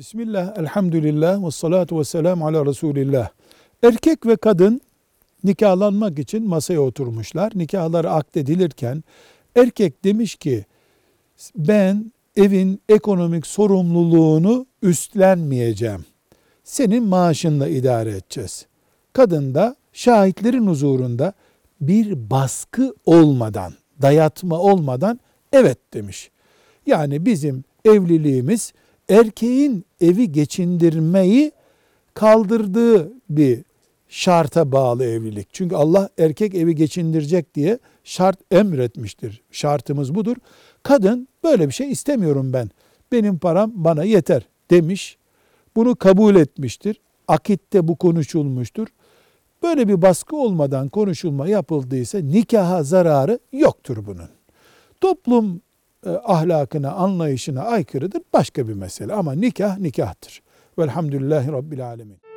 Bismillah, elhamdülillah ve salatu ve selamu ala Resulillah. Erkek ve kadın nikahlanmak için masaya oturmuşlar. Nikahlar akdedilirken erkek demiş ki ben evin ekonomik sorumluluğunu üstlenmeyeceğim. Senin maaşınla idare edeceğiz. Kadın da şahitlerin huzurunda bir baskı olmadan, dayatma olmadan evet demiş. Yani bizim evliliğimiz erkeğin evi geçindirmeyi kaldırdığı bir şarta bağlı evlilik. Çünkü Allah erkek evi geçindirecek diye şart emretmiştir. Şartımız budur. Kadın böyle bir şey istemiyorum ben. Benim param bana yeter demiş. Bunu kabul etmiştir. Akitte bu konuşulmuştur. Böyle bir baskı olmadan konuşulma yapıldıysa nikaha zararı yoktur bunun. Toplum e, ahlakına, anlayışına aykırıdır başka bir mesele ama nikah nikahtır. Velhamdülillahi Rabbil Alemin.